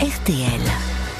RTL.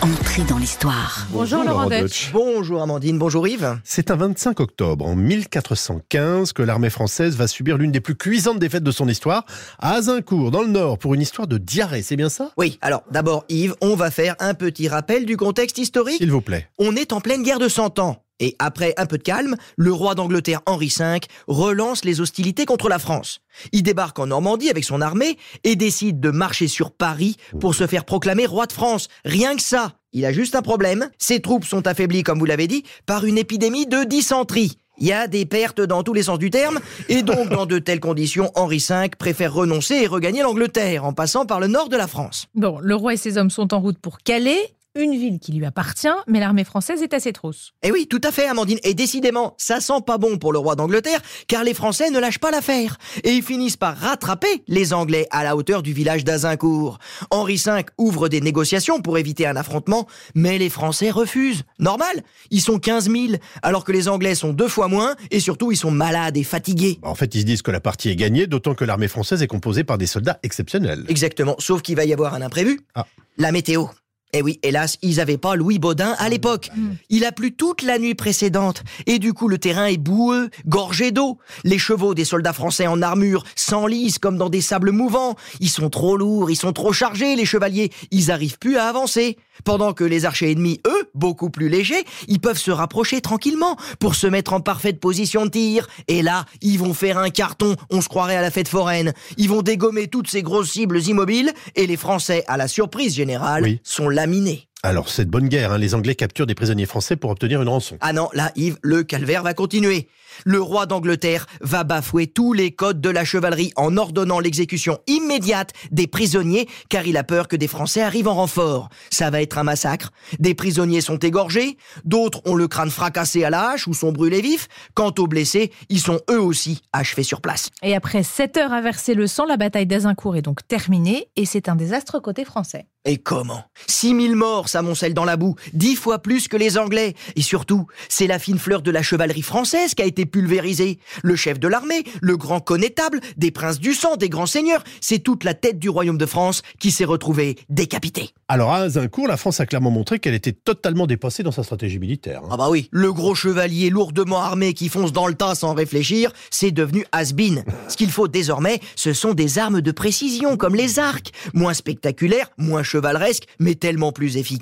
Entrée dans l'histoire. Bonjour, Laurent Deutsch. Bonjour Amandine, bonjour Yves. C'est un 25 octobre en 1415 que l'armée française va subir l'une des plus cuisantes défaites de son histoire à Azincourt, dans le Nord, pour une histoire de diarrhée, c'est bien ça? Oui, alors d'abord Yves, on va faire un petit rappel du contexte historique. S'il vous plaît. On est en pleine guerre de 100 ans. Et après un peu de calme, le roi d'Angleterre Henri V relance les hostilités contre la France. Il débarque en Normandie avec son armée et décide de marcher sur Paris pour se faire proclamer roi de France. Rien que ça. Il a juste un problème. Ses troupes sont affaiblies, comme vous l'avez dit, par une épidémie de dysenterie. Il y a des pertes dans tous les sens du terme, et donc dans de telles conditions, Henri V préfère renoncer et regagner l'Angleterre en passant par le nord de la France. Bon, le roi et ses hommes sont en route pour Calais, une ville qui lui appartient, mais l'armée française est à ses trousses. Eh oui, tout à fait, Amandine. Et décidément, ça sent pas bon pour le roi d'Angleterre, car les Français ne lâchent pas l'affaire. Et ils finissent par rattraper les Anglais à la hauteur du village d'Azincourt. Henri V ouvre des négociations pour éviter un affrontement, mais les Français refusent. Normal, ils sont 15 000, alors que les Anglais sont deux fois moins, et surtout ils sont malades et fatigués. En fait, ils se disent que la partie est gagnée, d'autant que l'armée française est composée par des soldats exceptionnels. Exactement, sauf qu'il va y avoir un imprévu. Ah. La météo. Eh oui, hélas, ils n'avaient pas Louis Baudin à l'époque. Il a plu toute la nuit précédente, et du coup le terrain est boueux, gorgé d'eau. Les chevaux des soldats français en armure s'enlisent comme dans des sables mouvants. Ils sont trop lourds, ils sont trop chargés, les chevaliers. Ils arrivent plus à avancer. Pendant que les archers ennemis, eux, beaucoup plus légers, ils peuvent se rapprocher tranquillement pour se mettre en parfaite position de tir. Et là, ils vont faire un carton, on se croirait à la fête foraine. Ils vont dégommer toutes ces grosses cibles immobiles, et les Français, à la surprise générale, Oui. sont laminés. Alors, c'est de bonne guerre, hein. les Anglais capturent des prisonniers français pour obtenir une rançon. Ah non, là, Yves, le calvaire va continuer. Le roi d'Angleterre va bafouer tous les codes de la chevalerie en ordonnant l'exécution immédiate des prisonniers car il a peur que des Français arrivent en renfort. Ça va être un massacre. Des prisonniers sont égorgés, d'autres ont le crâne fracassé à la hache ou sont brûlés vifs. Quant aux blessés, ils sont eux aussi achevés sur place. Et après 7 heures à verser le sang, la bataille d'Azincourt est donc terminée, et c'est un désastre côté français. Et comment? 6000 morts s'amoncellent dans la boue, dix fois plus que les Anglais. Et surtout, c'est la fine fleur de la chevalerie française qui a été pulvérisée. Le chef de l'armée, le grand connétable, des princes du sang, des grands seigneurs, c'est toute la tête du royaume de France qui s'est retrouvée décapitée. Alors, à Azincourt, la France a clairement montré qu'elle était totalement dépassée dans sa stratégie militaire. hein. Ah bah oui, le gros chevalier lourdement armé qui fonce dans le tas sans réfléchir, c'est devenu has-been. Ce qu'il faut désormais, ce sont des armes de précision comme les arcs, moins spectaculaires, moins chevaleresques, mais tellement plus efficaces.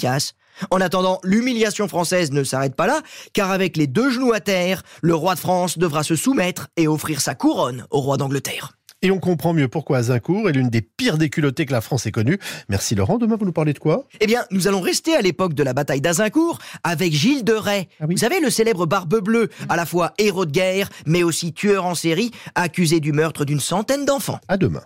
En attendant, l'humiliation française ne s'arrête pas là, car avec les deux genoux à terre, le roi de France devra se soumettre et offrir sa couronne au roi d'Angleterre. Et on comprend mieux pourquoi Azincourt est l'une des pires déculottées que la France ait connues. Merci Laurent, demain vous nous parlez de quoi? Eh bien, nous allons rester à l'époque de la bataille d'Azincourt avec Gilles de Rais. Ah oui. Vous savez, le célèbre barbe bleue, à la fois héros de guerre, mais aussi tueur en série, accusé du meurtre d'une centaine d'enfants. À demain.